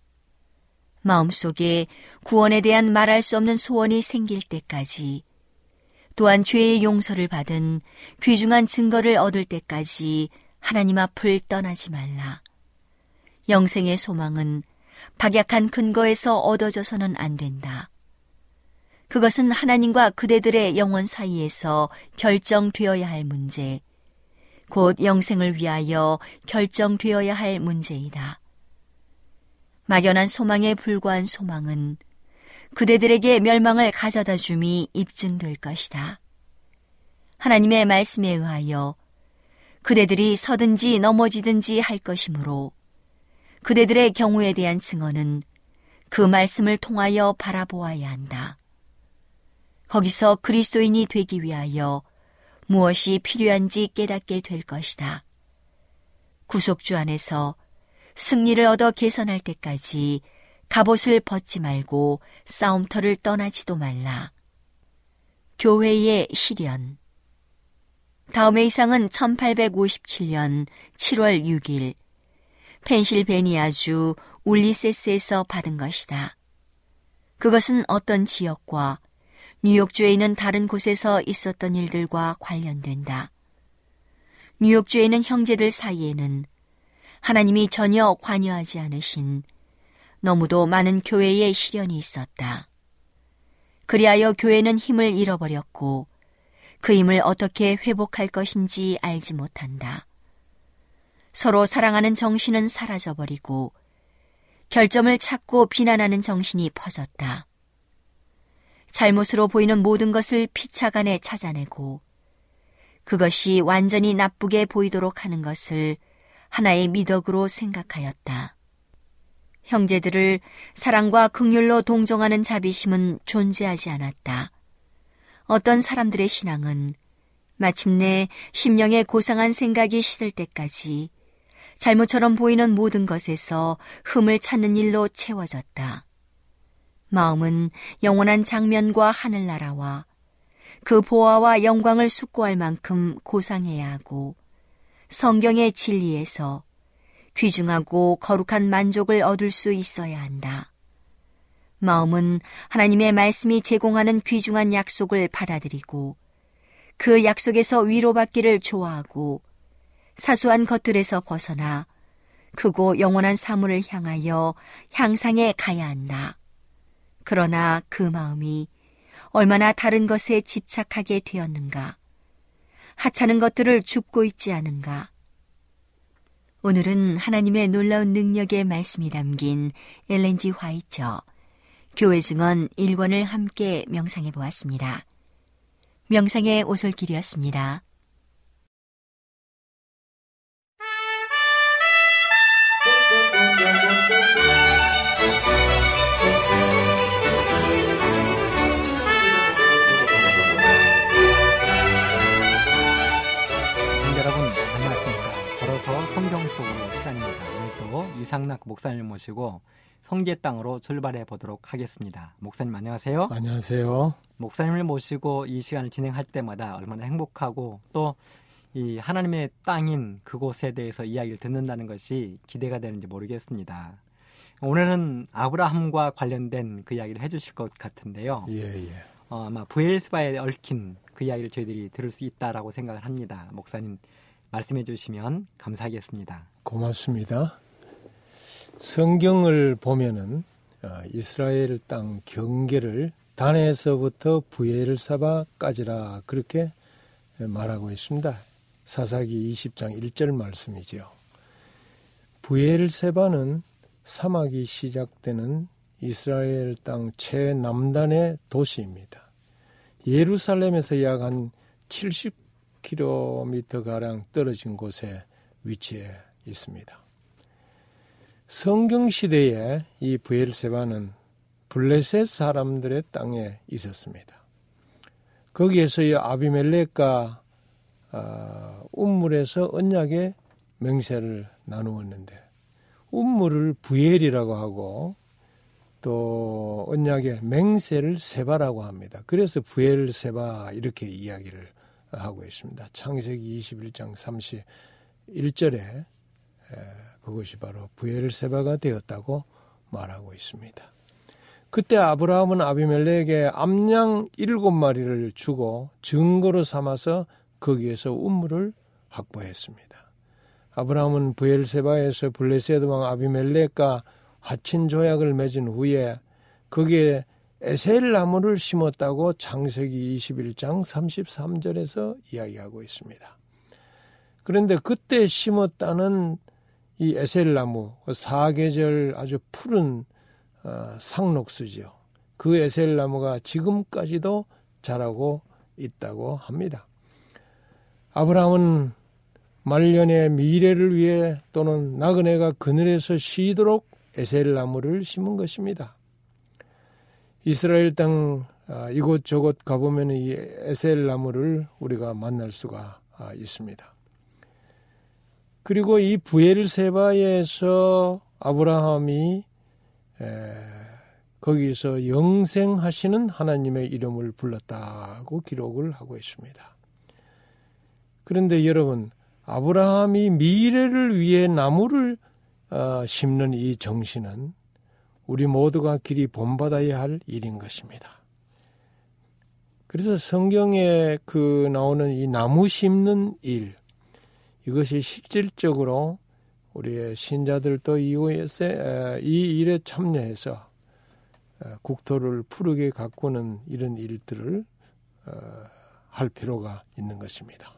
마음속에 구원에 대한 말할 수 없는 소원이 생길 때까지 또한 죄의 용서를 받은 귀중한 증거를 얻을 때까지 하나님 앞을 떠나지 말라. 영생의 소망은 박약한 근거에서 얻어져서는 안 된다. 그것은 하나님과 그대들의 영원 사이에서 결정되어야 할 문제, 곧 영생을 위하여 결정되어야 할 문제이다. 막연한 소망에 불과한 소망은 그대들에게 멸망을 가져다 줌이 입증될 것이다. 하나님의 말씀에 의하여 그대들이 서든지 넘어지든지 할 것이므로 그대들의 경우에 대한 증언은 그 말씀을 통하여 바라보아야 한다. 거기서 그리스도인이 되기 위하여 무엇이 필요한지 깨닫게 될 것이다. 구속주 안에서 승리를 얻어 개선할 때까지 갑옷을 벗지 말고 싸움터를 떠나지도 말라. 교회의 시련 다음의 이상은 1857년 7월 6일 펜실베니아주 울리세스에서 받은 것이다. 그것은 어떤 지역과 뉴욕주에 있는 다른 곳에서 있었던 일들과 관련된다. 뉴욕주에 있는 형제들 사이에는 하나님이 전혀 관여하지 않으신 너무도 많은 교회의 시련이 있었다. 그리하여 교회는 힘을 잃어버렸고 그 힘을 어떻게 회복할 것인지 알지 못한다. 서로 사랑하는 정신은 사라져버리고 결점을 찾고 비난하는 정신이 퍼졌다. 잘못으로 보이는 모든 것을 피차간에 찾아내고 그것이 완전히 나쁘게 보이도록 하는 것을 하나의 미덕으로 생각하였다. 형제들을 사랑과 극률로 동정하는 자비심은 존재하지 않았다. 어떤 사람들의 신앙은 마침내 심령에 고상한 생각이 시들 때까지 잘못처럼 보이는 모든 것에서 흠을 찾는 일로 채워졌다. 마음은 영원한 장면과 하늘나라와 그 보화와 영광을 숙고할 만큼 고상해야 하고 성경의 진리에서 귀중하고 거룩한 만족을 얻을 수 있어야 한다. 마음은 하나님의 말씀이 제공하는 귀중한 약속을 받아들이고 그 약속에서 위로받기를 좋아하고 사소한 것들에서 벗어나 크고 영원한 사물을 향하여 향상에 가야 한다. 그러나 그 마음이 얼마나 다른 것에 집착하게 되었는가. 하찮은 것들을 줍고 있지 않은가. 오늘은 하나님의 놀라운 능력의 말씀이 담긴 엘렌지 화이처 교회 증언 1권을 함께 명상해 보았습니다. 명상의 오솔길이었습니다. 목사님을 모시고 성계 땅으로 출발해 보도록 하겠습니다. 목사님 안녕하세요. 안녕하세요. 목사님을 모시고 이 시간을 진행할 때마다 얼마나 행복하고 또 이 하나님의 땅인 그곳에 대해서 이야기를 듣는다는 것이 기대가 되는지 모르겠습니다. 오늘은 아브라함과 관련된 그 이야기를 해주실 것 같은데요. 예, 예. 어, 아마 부엘스바에 얽힌 그 이야기를 저희들이 들을 수 있다라고 생각을 합니다. 목사님 말씀해 주시면 감사하겠습니다. 고맙습니다. 성경을 보면은 어, 이스라엘 땅 경계를 단에서부터 부엘사바까지라 그렇게 말하고 있습니다. 사사기 20장 1절 말씀이지요. 부엘세바는 사막이 시작되는 이스라엘 땅 최남단의 도시입니다. 예루살렘에서 약 한 70km 가량 떨어진 곳에 위치해 있습니다. 성경 시대에 이 부엘세바는 블레셋 사람들의 땅에 있었습니다. 거기에서 이 아비멜렉과 아, 운물에서 언약의 맹세를 나누었는데 운물을 부엘이라고 하고 또 언약의 맹세를 세바라고 합니다. 그래서 부엘세바 이렇게 이야기를 하고 있습니다. 창세기 21장 31절에 그것이 바로 부엘세바가 되었다고 말하고 있습니다. 그때 아브라함은 아비멜렉에게 암양 일곱 마리를 주고 증거로 삼아서 거기에서 운물을 확보했습니다. 아브라함은 부엘세바에서 블레셋 왕 아비멜렉과 화친 조약을 맺은 후에 거기에 에셀 나무를 심었다고 창세기 21장 33절에서 이야기하고 있습니다. 그런데 그때 심었다는 이 에셀 나무 그 사계절 아주 푸른 어, 상록수죠. 그 에셀 나무가 지금까지도 자라고 있다고 합니다. 아브라함은 말년의 미래를 위해 또는 나그네가 그늘에서 쉬도록 에셀 나무를 심은 것입니다. 이스라엘 땅 아, 이곳저곳 가보면 이 에셀 나무를 우리가 만날 수가 아, 있습니다. 그리고 이 부엘세바에서 아브라함이 거기서 영생하시는 하나님의 이름을 불렀다고 기록을 하고 있습니다. 그런데 여러분, 아브라함이 미래를 위해 나무를 어, 심는 이 정신은 우리 모두가 길이 본받아야 할 일인 것입니다. 그래서 성경에 그 나오는 이 나무 심는 일, 이것이 실질적으로 우리의 신자들도 이후에 이 일에 참여해서 국토를 푸르게 가꾸는 이런 일들을 어, 할 필요가 있는 것입니다.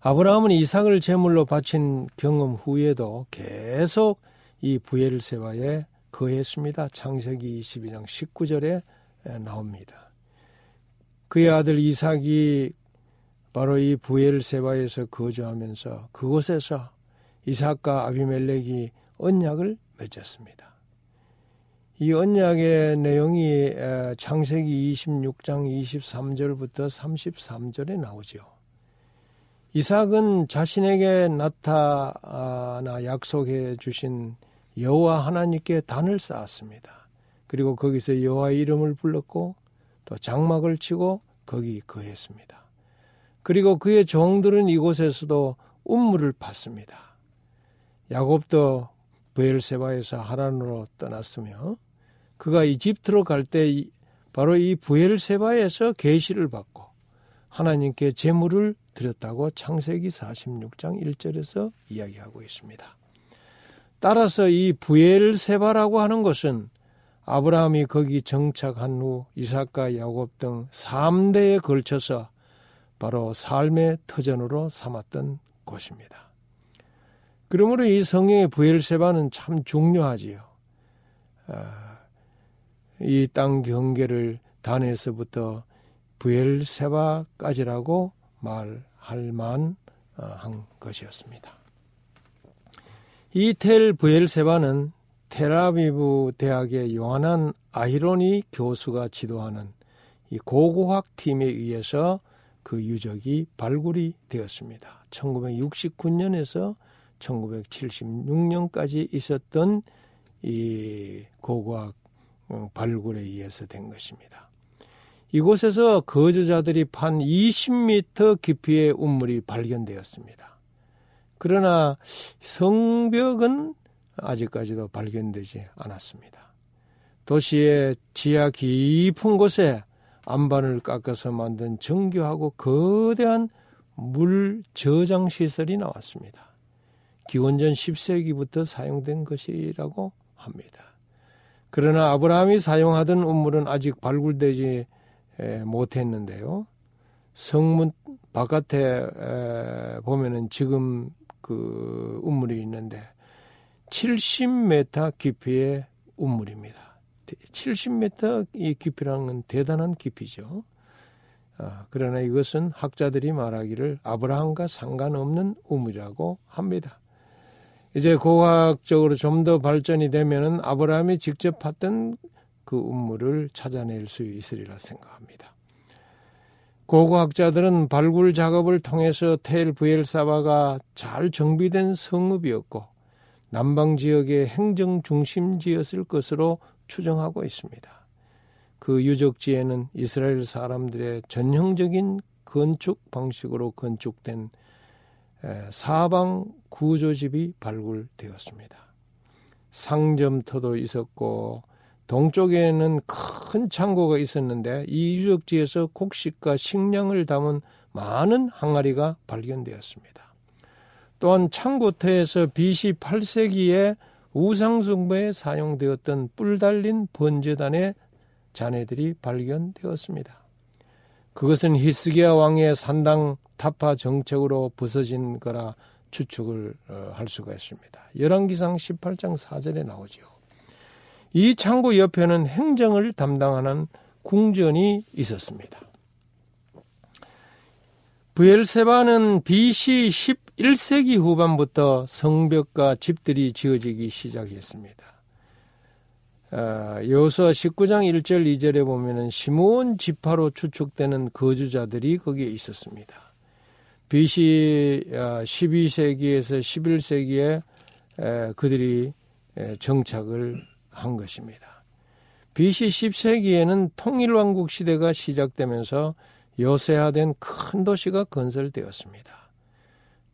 아브라함은 이삭을 제물로 바친 경험 후에도 계속 이 부엘세바에 거했습니다. 창세기 22장 19절에 나옵니다. 그의 아들 이삭이 바로 이 부엘세바에서 거주하면서 그곳에서 이삭과 아비멜렉이 언약을 맺었습니다. 이 언약의 내용이 창세기 26장 23절부터 33절에 나오죠. 이삭은 자신에게 나타나 약속해 주신 여호와 하나님께 단을 쌓았습니다. 그리고 거기서 여호와의 이름을 불렀고 또 장막을 치고 거기 거했습니다. 그리고 그의 종들은 이곳에서도 운물을 팠습니다. 야곱도 부엘세바에서 하란으로 떠났으며 그가 이집트로 갈 때 바로 이 부엘세바에서 계시를 받고 하나님께 제물을 드렸다고 창세기 46장 1절에서 이야기하고 있습니다. 따라서 이 부엘세바라고 하는 것은 아브라함이 거기 정착한 후 이삭과 야곱 등 3대에 걸쳐서 바로 삶의 터전으로 삼았던 곳입니다. 그러므로 이 성경의 부엘세바는 참 중요하지요. 아, 이땅 경계를 단에서부터 부엘세바까지라고 말할 만한 것이었습니다. 이 텔 부엘세바는 테라비브 대학의 요한한 아히로니 교수가 지도하는 이 고고학 팀에 의해서 그 유적이 발굴이 되었습니다. 1969년에서 1976년까지 있었던 이 고고학 어, 발굴에 의해서 된 것입니다. 이곳에서 거주자들이 판 20m 깊이의 우물이 발견되었습니다. 그러나 성벽은 아직까지도 발견되지 않았습니다. 도시의 지하 깊은 곳에 안반을 깎아서 만든 정교하고 거대한 물 저장 시설이 나왔습니다. 기원전 10세기부터 사용된 것이라고 합니다. 그러나 아브라함이 사용하던 우물은 아직 발굴되지 못했는데요. 성문 바깥에 보면은 지금 그 우물이 있는데 70m 깊이의 우물입니다. 70m 이건 대단한 깊이죠. 아, 그러나 이것은 학자들이 말하기를 아브라함과 상관없는 우물이라고 합니다. 이제 고학적으로 좀 더 발전이 되면은 아브라함이 직접 봤던 그 음물을 찾아낼 수 있으리라 생각합니다. 고고학자들은 발굴 작업을 통해서 텔 부엘사바가 잘 정비된 성읍이었고 남방 지역의 행정 중심지였을 것으로 추정하고 있습니다. 그 유적지에는 이스라엘 사람들의 전형적인 건축 방식으로 건축된 사방 구조집이 발굴되었습니다. 상점터도 있었고 동쪽에는 큰 창고가 있었는데 이 유적지에서 곡식과 식량을 담은 많은 항아리가 발견되었습니다. 또한 창고터에서 BC 8세기에 우상숭배에 사용되었던 뿔 달린 번제단의 잔해들이 발견되었습니다. 그것은 히스기야 왕의 산당 타파 정책으로 부서진 거라 추측을 어, 할 수가 있습니다. 열왕기상 18장 4절에 나오죠. 이 창고 옆에는 행정을 담당하는 궁전이 있었습니다. 부엘세바는 BC 11세기 후반부터 성벽과 집들이 지어지기 시작했습니다. 아, 여호수아 19장 1절 2절에 보면은 시므온 지파로 추측되는 거주자들이 거기에 있었습니다. BC 12세기에서 11세기에 그들이 정착을 한 것입니다. BC 10세기에는 통일왕국 시대가 시작되면서 요새화된 큰 도시가 건설되었습니다.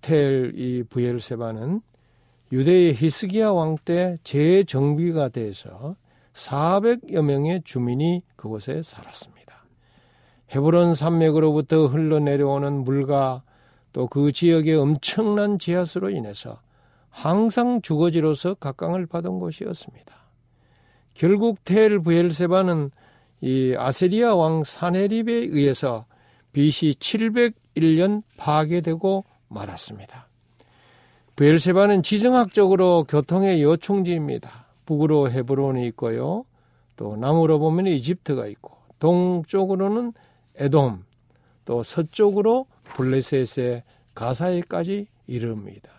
텔이 부엘세바는 유대의 히스기야 왕 때 재정비가 돼서 400여 명의 주민이 그곳에 살았습니다. 헤브론 산맥으로부터 흘러내려오는 물과 또 그 지역의 엄청난 지하수로 인해서 항상 주거지로서 각광을 받은 곳이었습니다. 결국 텔 부엘세바는 이 아세리아 왕 사네립에 의해서 BC 701년 파괴되고 말았습니다. 부엘세바는 지정학적으로 교통의 요충지입니다. 북으로 헤브론이 있고요. 또 남으로 보면 이집트가 있고 동쪽으로는 에돔, 또 서쪽으로 블레셋의 가사에까지 이릅니다.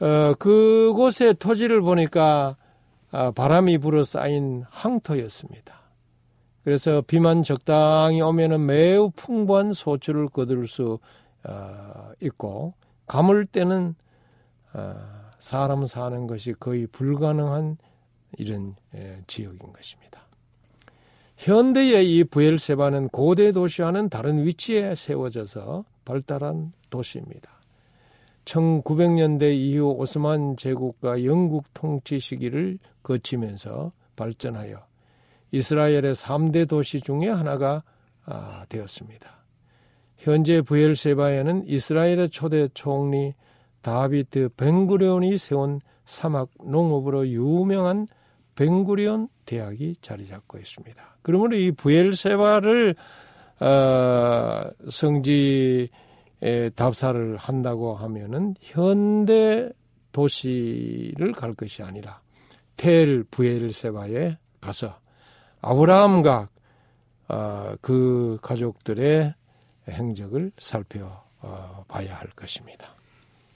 어, 그곳의 토지를 보니까 아, 바람이 불어 쌓인 항토였습니다. 그래서 비만 적당히 오면은 매우 풍부한 소출을 거둘 수 어, 있고 가물 때는 어, 사람 사는 것이 거의 불가능한 이런 예, 지역인 것입니다. 현대의 이 부엘세바는 고대 도시와는 다른 위치에 세워져서 발달한 도시입니다. 1900년대 이후 오스만 제국과 영국 통치 시기를 거치면서 발전하여 이스라엘의 3대 도시 중에 하나가 아, 되었습니다. 현재 부엘세바에는 이스라엘의 초대 총리 다비트 벵구리온이 세운 사막 농업으로 유명한 벵구리온 대학이 자리 잡고 있습니다. 그러므로 이 부엘세바를 어, 성지 에 답사를 한다고 하면은 현대 도시를 갈 것이 아니라 텔 부엘세바에 가서 아브라함과 어, 그 가족들의 행적을 살펴봐야 어, 할 것입니다.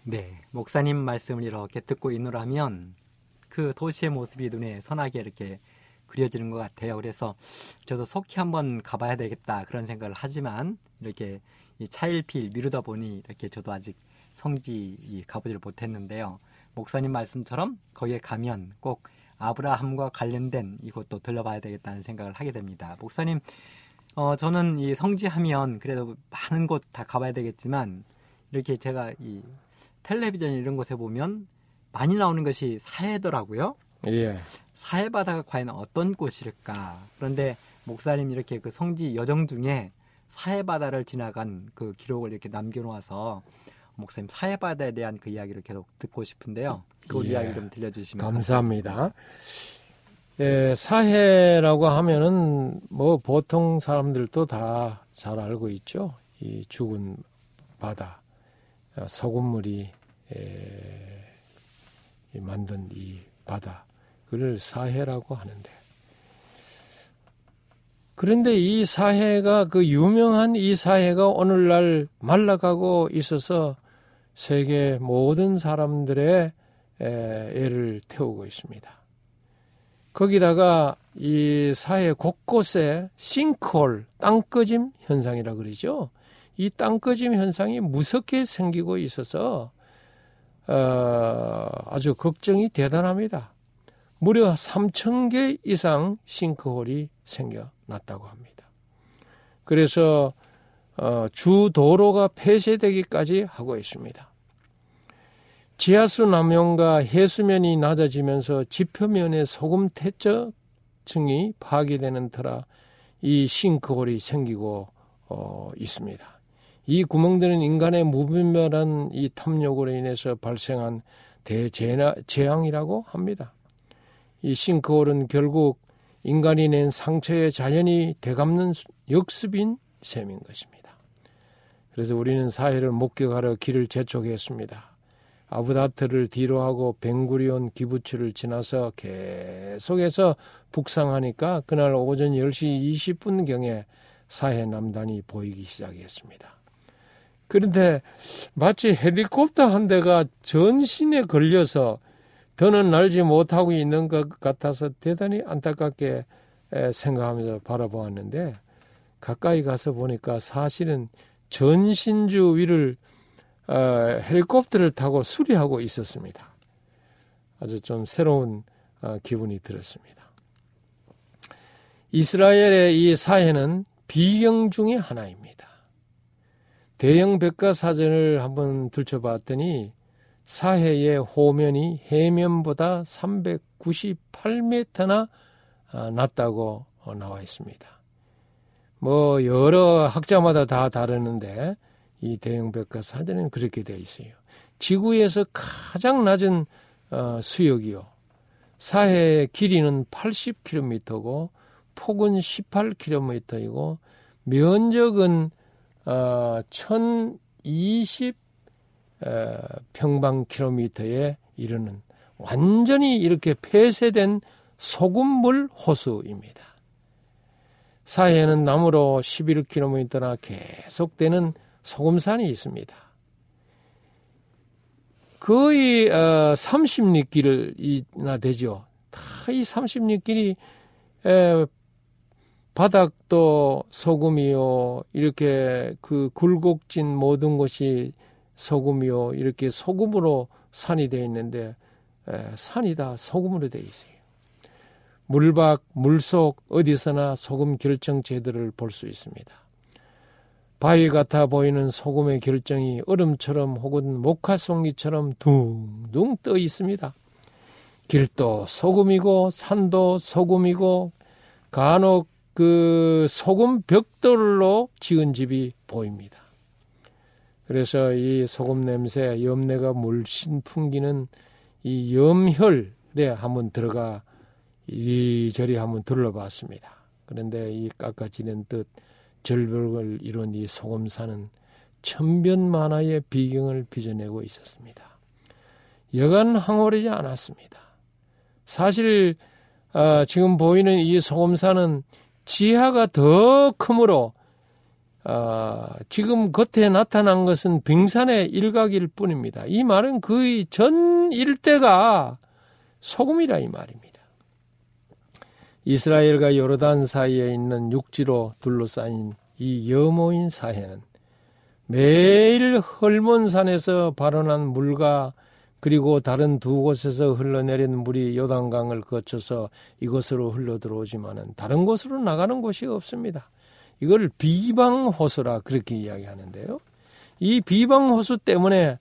네, 목사님 말씀을 이렇게 듣고 있노라면 그 도시의 모습이 눈에 선하게 이렇게 그려지는 것 같아요. 그래서 저도 속히 한번 가봐야 되겠다 그런 생각을 하지만 이렇게 이 차일피일 미루다 보니 이렇게 저도 아직 성지 가보지를 못했는데요. 목사님 말씀처럼 거기에 가면 꼭 아브라함과 관련된 이것도 들러봐야 되겠다는 생각을 하게 됩니다. 목사님, 어, 저는 이 성지하면 그래도 많은 곳 다 가봐야 되겠지만 이렇게 제가 이 텔레비전 이런 곳에 보면 많이 나오는 것이 사해더라고요. 예. 사해 바다가 과연 어떤 곳일까? 그런데 목사님 이렇게 그 성지 여정 중에 사해 바다를 지나간 그 기록을 이렇게 남겨놓아서 목사님 사해 바다에 대한 그 이야기를 계속 듣고 싶은데요. 그 예. 이야기 좀 들려주시면 감사합니다. 예, 사해라고 하면은 뭐 보통 사람들도 다 잘 알고 있죠. 이 죽은 바다, 소금물이 에, 만든 이 바다, 그를 사해라고 하는데. 그런데 이 사해가 그 유명한 이 사해가 오늘날 말라가고 있어서 세계 모든 사람들의 애를 태우고 있습니다. 거기다가 이 사회 곳곳에 싱크홀, 땅꺼짐 현상이라 그러죠. 이 땅꺼짐 현상이 무섭게 생기고 있어서 어, 아주 걱정이 대단합니다. 무려 3천 개 이상 싱크홀이 생겨났다고 합니다. 그래서 어, 주 도로가 폐쇄되기까지 하고 있습니다. 지하수 남용과 해수면이 낮아지면서 지표면의 소금 퇴적층이 파괴되는 터라 이 싱크홀이 생기고 어, 있습니다. 이 구멍들은 인간의 무분별한 이 탐욕으로 인해서 발생한 대재앙이라고 합니다. 이 싱크홀은 결국 인간이 낸 상처에 자연히 되갚는 역습인 셈인 것입니다. 그래서 우리는 사회를 목격하러 길을 재촉했습니다. 아부다트를 뒤로 하고 벵구리온 기부츠를 지나서 계속해서 북상하니까 그날 오전 10시 20분경에 사해 남단이 보이기 시작했습니다. 그런데 마치 헬리콥터 한 대가 전신에 걸려서 더는 날지 못하고 있는 것 같아서 대단히 안타깝게 생각하면서 바라보았는데 가까이 가서 보니까 사실은 전신주 위를 어, 헬리콥터를 타고 수리하고 있었습니다. 아주 좀 새로운 어, 기분이 들었습니다. 이스라엘의 이 사회는 비경 중의 하나입니다. 대형 백과사전을 한번 들춰봤더니 사해의 호면이 해면보다 398m나 아, 낮다고 나와 있습니다. 뭐 여러 학자마다 다 다르는데 이 대형 백과 사전은 그렇게 되어 있어요. 지구에서 가장 낮은 어, 수역이요. 사해의 길이는 80km고 폭은 18km이고 면적은 어, 1020 어, 평방킬로미터에 이르는 완전히 이렇게 폐쇄된 소금물 호수입니다. 사해에는 남으로 11km나 계속되는 소금산이 있습니다. 거의 어, 30리길이나 되죠. 다 이 30리길이 바닥도 소금이요. 이렇게 그 굴곡진 모든 것이 소금이요. 이렇게 소금으로 산이 되어 있는데 에, 산이 다 소금으로 되어 있어요. 물밖, 물속 어디서나 소금 결정 제도를 볼수 있습니다. 바위 같아 보이는 소금의 결정이 얼음처럼 혹은 목화송이처럼 둥둥 떠 있습니다. 길도 소금이고 산도 소금이고 간혹 그 소금 벽돌로 지은 집이 보입니다. 그래서 이 소금 냄새, 염내가 물씬 풍기는 이 염혈에 한번 들어가 이리저리 한번 둘러봤습니다. 그런데 이 깎아지는 듯 절벽을 이룬 이 소금산은 천변만화의 비경을 빚어내고 있었습니다. 여간 황홀하지 않았습니다. 사실 어, 지금 보이는 이 소금산은 지하가 더 크므로 어, 지금 겉에 나타난 것은 빙산의 일각일 뿐입니다. 이 말은 거의 전 일대가 소금이라 이 말입니다. 이스라엘과 요르단 사이에 있는 육지로 둘러싸인 이 여모인 사해는 매일 헐몬산에서 발원한 물과 그리고 다른 두 곳에서 흘러내린 물이 요단강을 거쳐서 이곳으로 흘러 들어오지만은 다른 곳으로 나가는 곳이 없습니다. 이걸 비방호수라 그렇게 이야기하는데요. 이 비방호수 때문에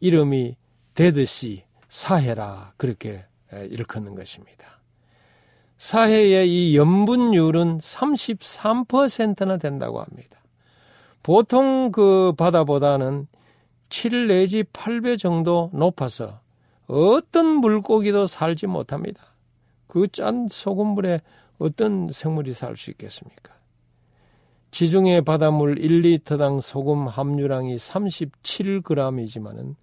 이름이 되듯이 사해라 그렇게 일컫는 것입니다. 사해의 이 염분율은 33%나 된다고 합니다. 보통 그 바다보다는 7 내지 8배 정도 높아서 어떤 물고기도 살지 못합니다. 그 짠 소금물에 어떤 생물이 살 수 있겠습니까? 지중해 바닷물 1리터당 소금 함유량이 37g이지만은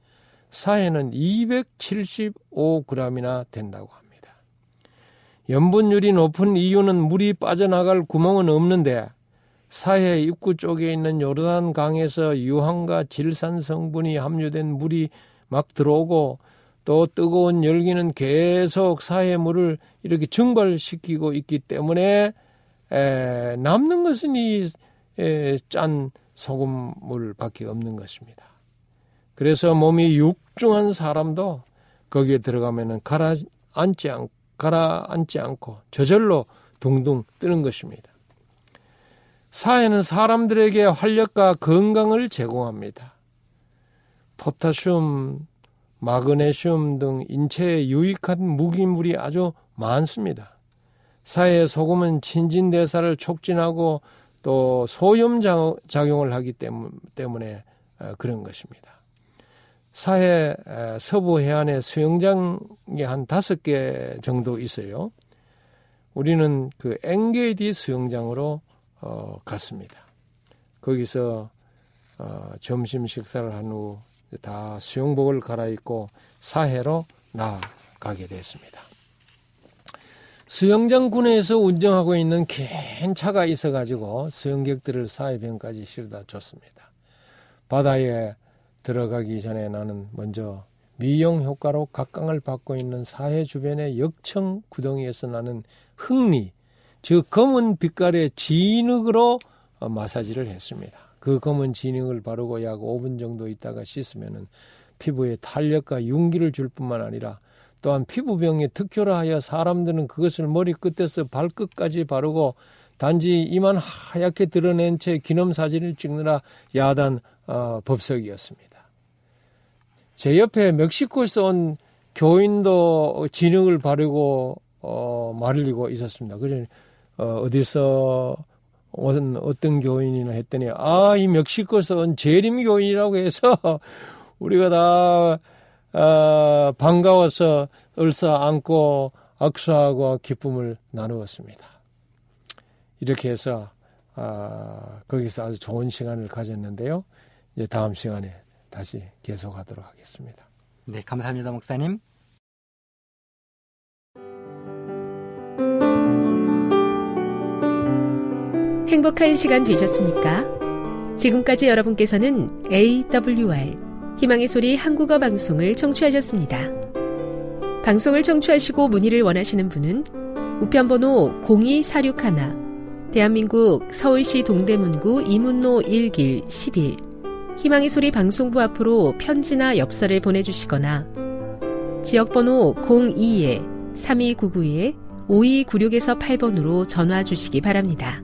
사해는 275g이나 된다고 합니다. 염분율이 높은 이유는 물이 빠져나갈 구멍은 없는데 사해 입구 쪽에 있는 요르단 강에서 유황과 질산 성분이 함유된 물이 막 들어오고 또 뜨거운 열기는 계속 사해 물을 이렇게 증발시키고 있기 때문에 에, 남는 것은 이짠 소금물밖에 없는 것입니다. 그래서 몸이 육중한 사람도 거기에 들어가면은 가라앉지 않 가라앉지 않고 저절로 둥둥 뜨는 것입니다. 사회는 사람들에게 활력과 건강을 제공합니다. 포타슘, 마그네슘 등 인체에 유익한 무기물이 아주 많습니다. 사회의 소금은 친진대사를 촉진하고 또 소염 작용을 하기 때문에 어, 그런 것입니다. 사해 서부 해안에 수영장이 한 다섯 개 정도 있어요. 우리는 그 엔게이디 수영장으로 어, 갔습니다. 거기서 어, 점심 식사를 한 후 다 수영복을 갈아입고 사해로 나가게 됐습니다. 수영장 군에서 운정하고 있는 긴 차가 있어가지고 수영객들을 사해변까지 실어다 줬습니다. 바다에 들어가기 전에 나는 먼저 미용 효과로 각광을 받고 있는 사해 주변의 역청 구덩이에서 나는 흙리, 즉 검은 빛깔의 진흙으로 마사지를 했습니다. 그 검은 진흙을 바르고 약 5분 정도 있다가 씻으면은 피부에 탄력과 윤기를 줄 뿐만 아니라 또한 피부병에 특효라 하여 사람들은 그것을 머리 끝에서 발끝까지 바르고 단지 이만 하얗게 드러낸 채 기념 사진을 찍느라 야단 어, 법석이었습니다. 제 옆에 멕시코에서 온 교인도 진흙을 바르고 어, 말리고 있었습니다. 그래 어, 어디서 어떤, 어떤 교인이나 했더니, 아, 이 멕시코에서 온 재림 교인이라고 해서 우리가 다, 아, 반가워서 얼싸 안고 악수하고 기쁨을 나누었습니다. 이렇게 해서, 아, 거기서 아주 좋은 시간을 가졌는데요. 이제 다음 시간에 다시 계속하도록 하겠습니다. 네, 감사합니다, 목사님. 행복한 시간 되셨습니까? 지금까지 여러분께서는 AWR 희망의 소리 한국어 방송을 청취하셨습니다. 방송을 청취하시고 문의를 원하시는 분은 우편번호 02461 대한민국 서울시 동대문구 이문로 1길 11 희망의 소리 방송부 앞으로 편지나 엽서를 보내주시거나 지역번호 02-3299-5296에서 8번으로 전화 주시기 바랍니다.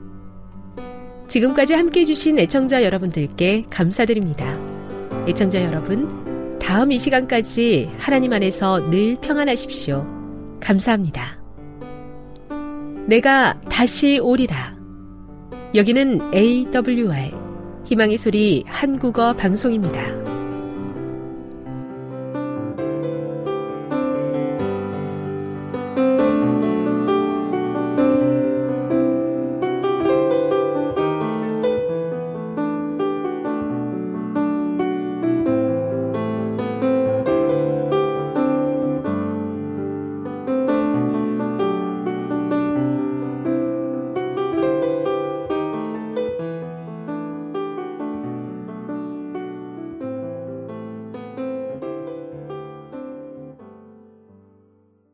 지금까지 함께 해주신 애청자 여러분들께 감사드립니다. 애청자 여러분, 다음 이 시간까지 하나님 안에서 늘 평안하십시오. 감사합니다. 내가 다시 오리라. 여기는 AWR, 희망의 소리 한국어 방송입니다.